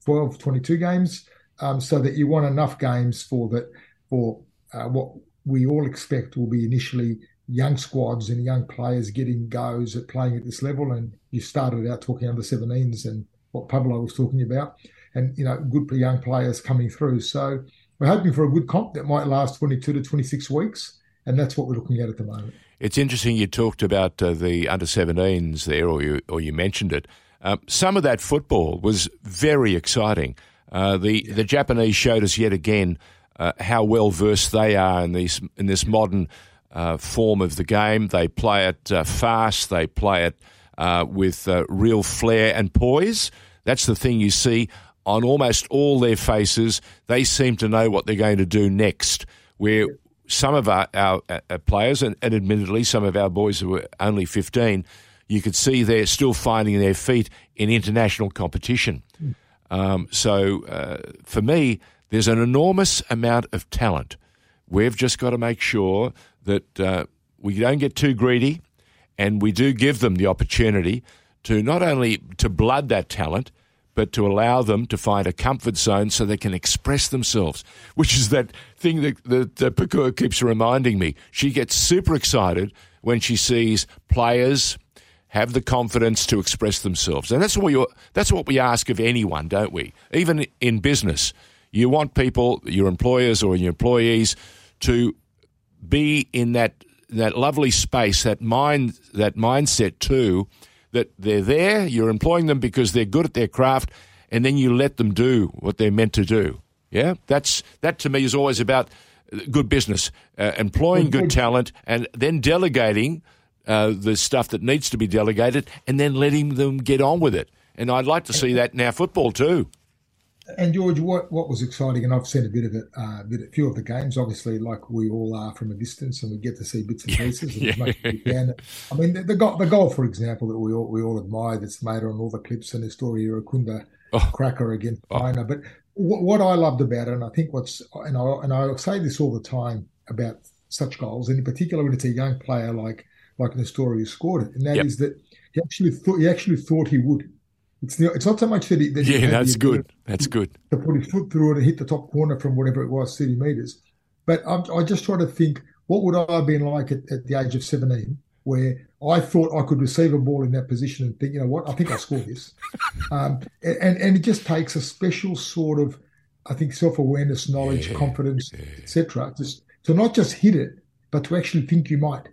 12, 22 games, um, so that you want enough games for that for uh, what we all expect will be initially young squads and young players getting goes at playing at this level. And you started out talking under 17s and what Pablo was talking about, and you know, good young players coming through. So we're hoping for a good comp that might last 22 to 26 weeks, and that's what we're looking at at the moment. It's interesting you talked about uh, the under 17s there, or you or you mentioned it. Uh, some of that football was very exciting. Uh, the yeah. the Japanese showed us yet again uh, how well versed they are in these in this modern uh, form of the game. They play it uh, fast. They play it uh, with real flair and poise. That's the thing you see on almost all their faces. They seem to know what they're going to do next. Where some of our, our, our players, and, and admittedly some of our boys who were only 15, you could see they're still finding their feet in international competition. Mm. Um, so uh, for me, there's an enormous amount of talent. We've just got to make sure that uh, we don't get too greedy, and we do give them the opportunity to not only to blood that talent, but to allow them to find a comfort zone so they can express themselves, which is that thing that, that, that keeps reminding me. She gets super excited when she sees players have the confidence to express themselves. And that's what, we, that's what we ask of anyone, don't we? Even in business, you want people, your employers or your employees, to be in that that lovely space, that mind, that mindset too, that they're there. You're employing them because they're good at their craft, and then you let them do what they're meant to do. Yeah, that's that to me is always about good business, uh, employing good talent, and then delegating uh, the stuff that needs to be delegated, and then letting them get on with it. And I'd like to see that in our football too. And George, what, what was exciting, and I've seen a bit of it, uh, a, bit, a few of the games, obviously, like we all are from a distance, and we get to see bits and pieces yeah. as much as we can. I mean, the, the, goal, the goal, for example, that we all we all admire, that's made on all the clips and the Nestory Irankunda oh. cracker against oh. China. But what, what I loved about it, and I think what's, and I and I say this all the time about such goals, and in particular when it's a young player like like Nestory who scored it, and that yep. is that he actually thought he actually thought he would. It's not, it's not so much that he. That yeah, he that's good. That's good. To put his foot through it and hit the top corner from whatever it was, 30 metres. But I'm, I just try to think, what would I have been like at, at, the age of 17, where I thought I could receive a ball in that position and think, you know what, I think I'll score this. um, and, and it just takes a special sort of, I think, self awareness, knowledge, yeah, confidence, yeah. etc. Just to not just hit it, but to actually think you might.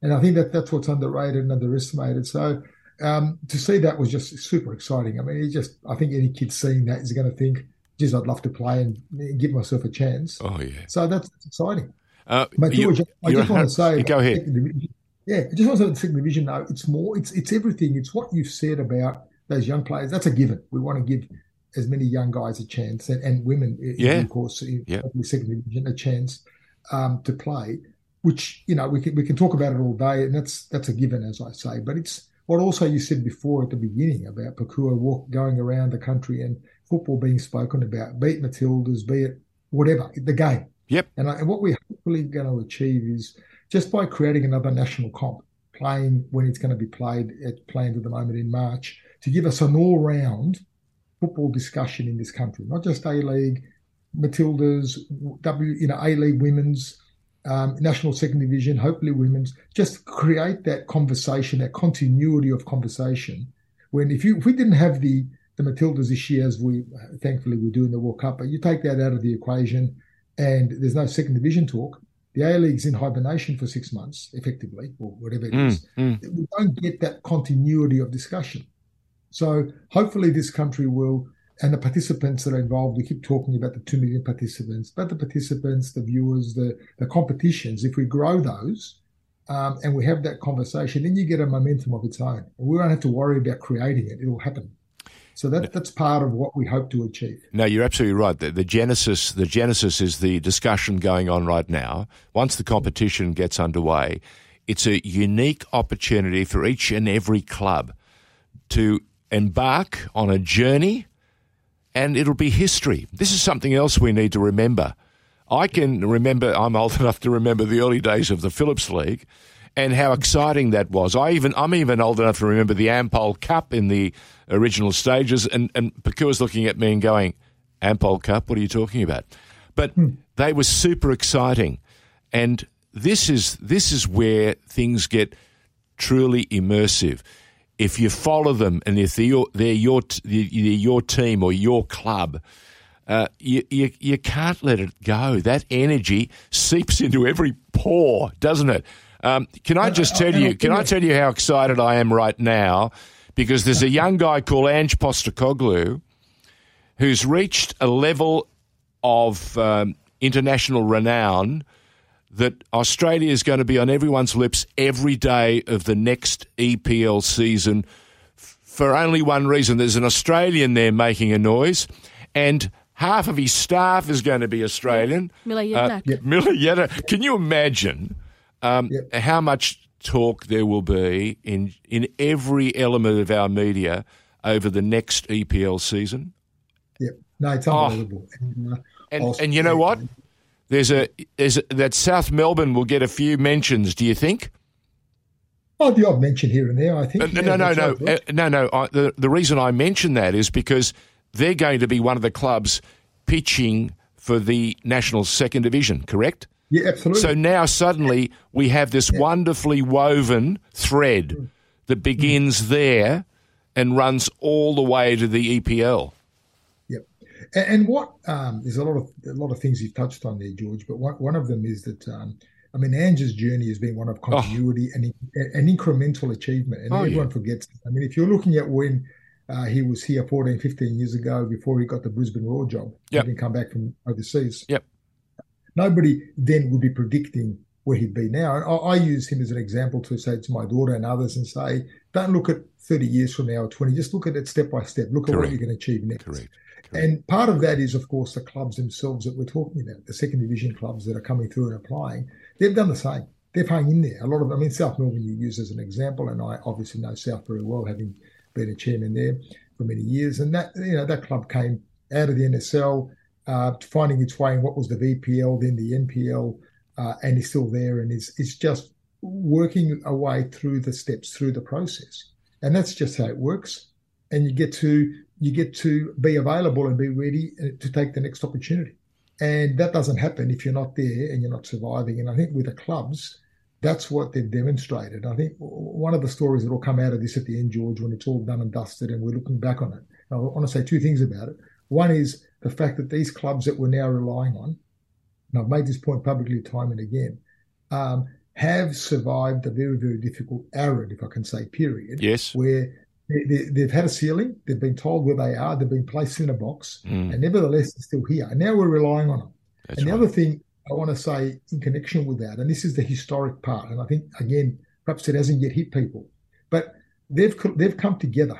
And I think that that's what's underrated and underestimated. So um, to see that was just super exciting. I mean, it just I think any kid seeing that is going to think, "Geez, I'd love to play and give myself a chance." Oh yeah. So that's, that's exciting. Uh, but George, I just want to say, go ahead. Yeah, I just want to say the second division. though. it's more. It's it's everything. It's what you've said about those young players. That's a given. We want to give as many young guys a chance and, and women, yeah. of course, in yeah. the second division, a chance. um, to play, which you know we can we can talk about it all day, and that's that's a given, as I say. But it's what also you said before at the beginning about Pokuah walk going around the country and football being spoken about, be it Matildas, be it whatever, the game. Yep. And, uh, and what we're hopefully going to achieve is just by creating another national comp, playing when it's going to be played at planned at the moment in March, to give us an all round football discussion in this country, not just A League, Matildas, W, you know, A League women's, um, national second division, hopefully women's, just create that conversation, that continuity of conversation. When if you if we didn't have the the Matildas this year, as we thankfully we do in the World Cup, but you take that out of the equation, and there's no second division talk. The A League's in hibernation for six months, effectively, or whatever it mm, is. Mm. We don't get that continuity of discussion. So hopefully, this country will, and the participants that are involved. We keep talking about the two million participants, but the participants, the viewers, the the competitions. If we grow those, um, and we have that conversation, then you get a momentum of its own. We don't have to worry about creating it; it'll happen. So that that's part of what we hope to achieve. No, you're absolutely right. The, the, genesis the genesis is the discussion going on right now. Once the competition gets underway, it's a unique opportunity for each and every club to embark on a journey and it'll be history. This is something else we need to remember. I can remember I'm old enough to remember the early days of the Philips League and how exciting that was. I even I'm even old enough to remember the Ampol Cup in the original stages, and and was looking at me and going, "Ampol Cup, what are you talking about?" But hmm. they were super exciting, and this is this is where things get truly immersive. If you follow them, and if they're your they're your, they're your team or your club. Uh, you, you you can't let it go. That energy seeps into every pore, doesn't it? Um, can I just tell you? Can I tell you how excited I am right now? Because there's a young guy called Ange Postecoglou who's reached a level of um, international renown that Australia is going to be on everyone's lips every day of the next EPL season for only one reason. There's an Australian there making a noise, and half of his staff is going to be Australian. Miller Uh, Miller Can you imagine um, yep. How much talk there will be in in every element of our media over the next EPL season? Yep. No, it's unbelievable. Oh. And, uh, and, and, you know what? There's a there's a, that South Melbourne will get a few mentions. Do you think? Oh, the odd mention here and there, I think. Uh, yeah, no, no, no, uh, no, no. I, the the reason I mention that is because they're going to be one of the clubs pitching for the national second division. Correct? Yeah, absolutely. So now suddenly we have this yeah. wonderfully woven thread mm. that begins mm. there and runs all the way to the EPL. And, and what um, there's a lot of a lot of things you've touched on there, George. But one, one of them is that um, I mean, Ange's journey has been one of continuity oh. and an incremental achievement, and oh, everyone yeah. forgets. I mean, if you're looking at when uh, he was here 14, 15 years ago before he got the Brisbane Roar job, yep. having come back from overseas. Yep nobody then would be predicting where he'd be now. And I, I, use him as an example to say to my daughter and others and say, don't look at 30 years from now or 20, just look at it step by step. Look Correct. at what you can achieve next. Correct. And part of that is, of course, the clubs themselves that we're talking about, the second division clubs that are coming through and applying. They've done the same. They've hung in there. A lot of, I mean, South Melbourne you use as an example, and I obviously know South very well, having been a chairman there for many years. And that, you know, that club came out of the NSL, uh, finding its way in what was the VPL, then the NPL, uh, and is still there and is, is just working a way through the steps through the process. And that's just how it works. And you get to you get to be available and be ready uh, to take the next opportunity. And that doesn't happen if you're not there and you're not surviving. And I think with the clubs, that's what they've demonstrated. I think one of the stories that will come out of this at the end, George, when it's all done and dusted and we're looking back on it, I want to say two things about it. One is the fact that these clubs that we're now relying on, and I've made this point publicly time and again, um, have survived a very, very difficult, arid, if I can say, period. Yes. Where they, have had a ceiling, they've been told where they are, they've been placed in a box, mm. and nevertheless, they're still here. And now we're relying on them. That's and the right. other thing I want to say in connection with that, and this is the historic part, and I think, again, perhaps it hasn't yet hit people, but they've, they've come together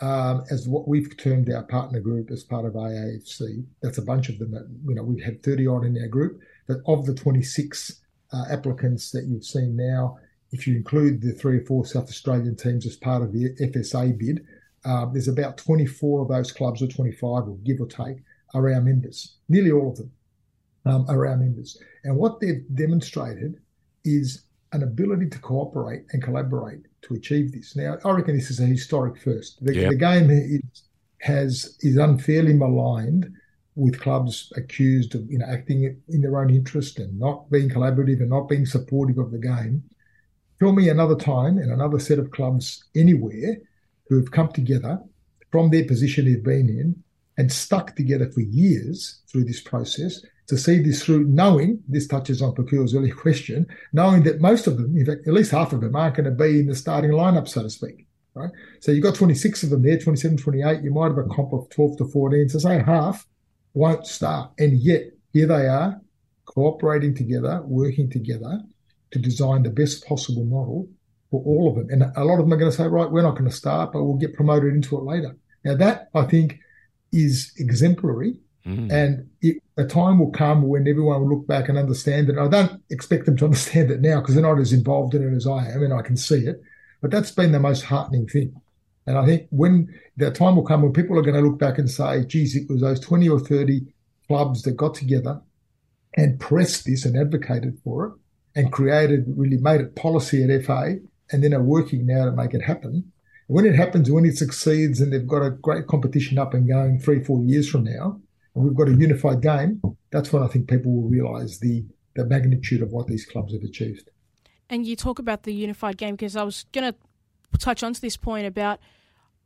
um, as what we've termed our partner group as part of AAFC. That's a bunch of them. That, you know, we've had 30 odd in our group. that of the 26 uh, applicants that you've seen now, if you include the three or four South Australian teams as part of the FSA bid, uh, there's about 24 of those clubs, or 25, or give or take, are our members. Nearly all of them um, are our members. And what they've demonstrated is an ability to cooperate and collaborate to achieve this. Now, I reckon this is a historic first. The, yep. the game is, has is unfairly maligned with clubs accused of you know acting in their own interest and not being collaborative and not being supportive of the game. Tell me another time and another set of clubs anywhere who have come together from their position they've been in and stuck together for years through this process to see this through, knowing this touches on Pokuah's earlier question, knowing that most of them, in fact, at least half of them, aren't going to be in the starting lineup, so to speak. Right? So you've got 26 of them there, 27, 28. You might have a comp of 12 to 14. So say half won't start. And yet, here they are, cooperating together, working together to design the best possible model for all of them. And a lot of them are going to say, right, we're not going to start, but we'll get promoted into it later. Now, that I think is exemplary Mm. And it, a time will come when everyone will look back and understand it. I don't expect them to understand it now because they're not as involved in it as I am, and I can see it. But that's been the most heartening thing. And I think when the time will come when people are going to look back and say, geez, it was those 20 or 30 clubs that got together and pressed this and advocated for it and created, really made it policy at FA and then are working now to make it happen. When it happens, when it succeeds and they've got a great competition up and going three, four years from now, and we've got a unified game, that's when I think people will realise the the magnitude of what these clubs have achieved. And you talk about the unified game because I was going to touch on to this point about.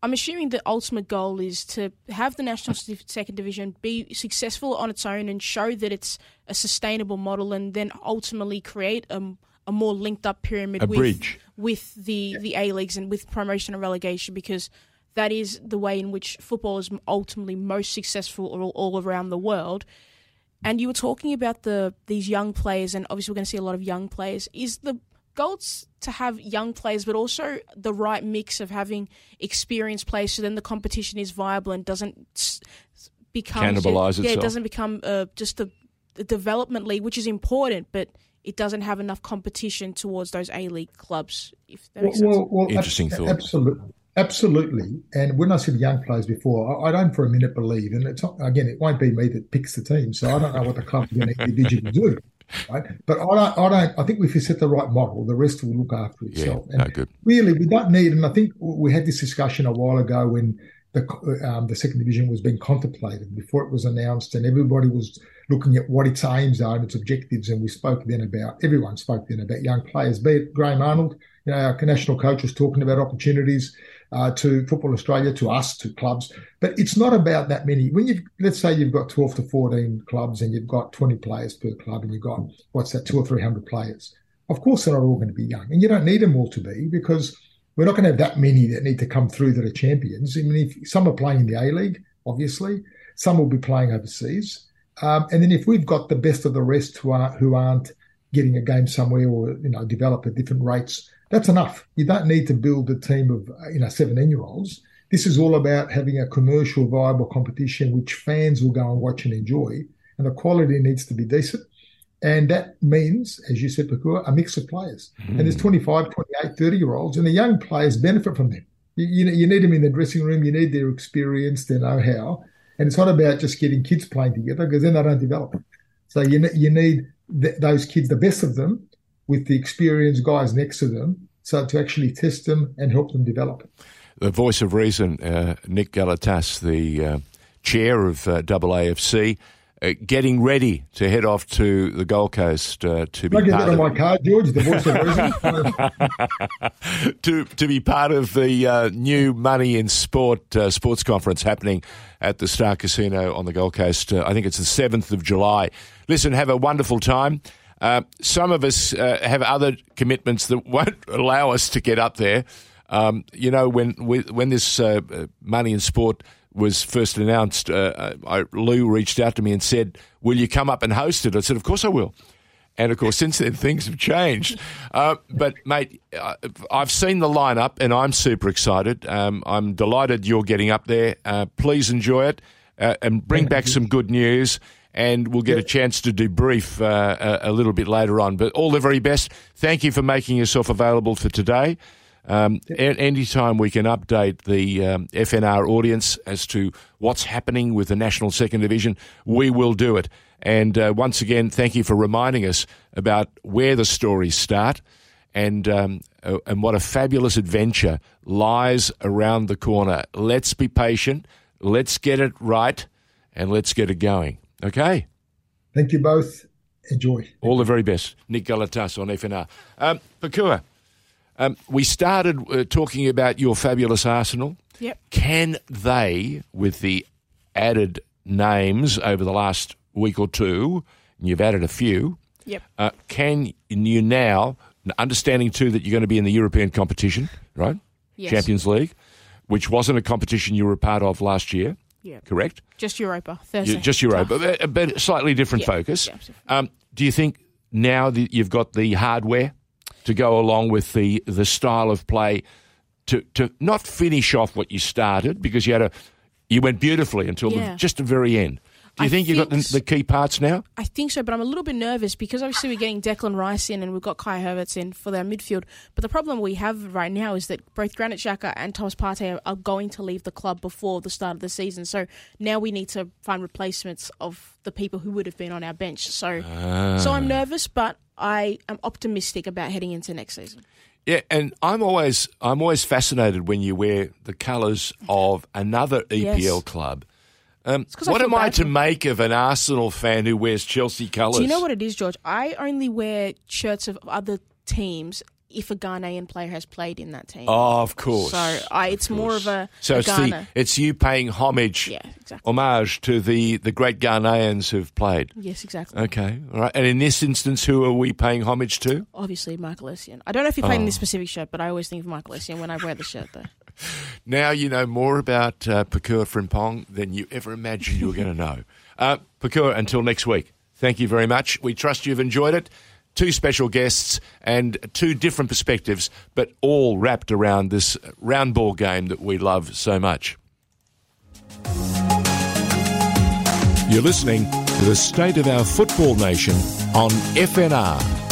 I'm assuming the ultimate goal is to have the national second division be successful on its own and show that it's a sustainable model, and then ultimately create a, a more linked up pyramid a with bridge. with the the A leagues and with promotion and relegation because that is the way in which football is ultimately most successful all, all around the world. And you were talking about the these young players, and obviously we're going to see a lot of young players. Is the goal to have young players, but also the right mix of having experienced players, so then the competition is viable and doesn't become cannibalize yeah, it doesn't become uh, just the, the development league, which is important, but it doesn't have enough competition towards those A League clubs. If that makes well, sense. Well, well, Interesting thought. Absolutely. Absolutely. And when I said young players before, I, I don't for a minute believe, and it's not, again, it won't be me that picks the team, so I don't know what the club are going to individually do. Right. But I don't, I don't, I think if you set the right model, the rest will look after itself. Yeah, no, good. Really, we don't need, and I think we had this discussion a while ago when the, um, the second division was being contemplated before it was announced, and everybody was looking at what its aims are and its objectives. And we spoke then about, everyone spoke then about young players, be it Graham Arnold, you know, our national coach was talking about opportunities uh, to Football Australia, to us, to clubs. But it's not about that many. When you let's say you've got 12 to 14 clubs and you've got 20 players per club and you've got, what's that, two or 300 players. Of course, they're not all going to be young. And you don't need them all to be because we're not going to have that many that need to come through that are champions. I mean, if some are playing in the A League, obviously, some will be playing overseas. Um, and then if we've got the best of the rest who, are, who aren't getting a game somewhere or, you know, develop at different rates that's enough. You don't need to build a team of you know 17 year olds. This is all about having a commercial viable competition which fans will go and watch and enjoy, and the quality needs to be decent. And that means, as you said, Pokuah, a mix of players. Mm. And there's 25, 28, 30 year olds, and the young players benefit from them. You, you, you need them in the dressing room, you need their experience, their know how. And it's not about just getting kids playing together because then they don't develop. So you, you need th- those kids, the best of them, with the experienced guys next to them so to actually test them and help them develop. The voice of reason, uh, Nick Galatas, the uh, chair of uh, AAFC, uh, getting ready to head off to the Gold Coast uh, to be get part that of my card, George. The voice of reason. to to be part of the uh, new Money in Sport uh, sports conference happening at the Star Casino on the Gold Coast. Uh, I think it's the seventh of July. Listen, have a wonderful time. Uh, some of us uh, have other commitments that won't allow us to get up there. Um, you know, when when this uh, money in sport was first announced, uh, I, Lou reached out to me and said, "Will you come up and host it?" I said, "Of course I will." And of course, since then things have changed. Uh, but mate, I've seen the lineup, and I'm super excited. Um, I'm delighted you're getting up there. please enjoy it and bring back some good news and we'll get a chance to debrief uh, a, a, little bit later on. But all the very best. Thank you for making yourself available for today. Um. Anytime we can update the um, FNR audience as to what's happening with the National Second Division, we will do it. And uh, once again, thank you for reminding us about where the stories start and um, uh, and what a fabulous adventure lies around the corner. Let's be patient. Let's get it right, and let's get it going. Okay. Thank you both. Enjoy. All the very best. Nick Galatas on FNR. Um, Pokuah, um, we started uh, talking about your fabulous Arsenal. Yep. Can they, with the added names over the last week or two, and you've added a few, yep. Uh, can you now, understanding too that you're going to be in the European competition, right? Yes. Champions League, which wasn't a competition you were a part of last year. Yeah. Correct? Just Europa. Thursday. just Europa, but, but slightly different yeah. focus. Yeah. Um, do you think now that you've got the hardware to go along with the, the style of play to, to not finish off what you started because you had a you went beautifully until Yeah. the, just the very end. Do you I think you've got the, the key parts now? I think so, but I'm a little bit nervous because obviously we're getting Declan Rice in and we've got Kai Havertz in for their midfield. But the problem we have right now is that both Granit Xhaka and Thomas Partey are, going to leave the club before the start of the season. So now we need to find replacements of the people who would have been on our bench. So, so I'm ah. nervous, but I am optimistic about heading into next season. Yeah, and I'm always I'm always fascinated when you wear the colours of another EPL Yes. club. Um, I what feel am I to make of an Arsenal fan who wears Chelsea colours? Do you know what it is, George? I only wear shirts of other teams if a Ghanaian player has played in that team. Oh, of course. So I, it's more of a, So a it's the it's you paying homage, Yeah, exactly. homage to the the great Ghanaians who've played. Yes, exactly. Okay, all right. And in this instance, who are we paying homage to? Obviously, Michael Essien. I don't know if you're in Oh. this specific shirt, but I always think of Michael Essien when I wear the shirt, though. Now you know more about uh, Pokuah Frimpong than you ever imagined you were going to know. Uh, Pokuah, until next week, thank you very much. We trust you've enjoyed it. Two special guests and two different perspectives, but all wrapped around this round ball game that we love so much. You're listening to the State of Our Football Nation on FNR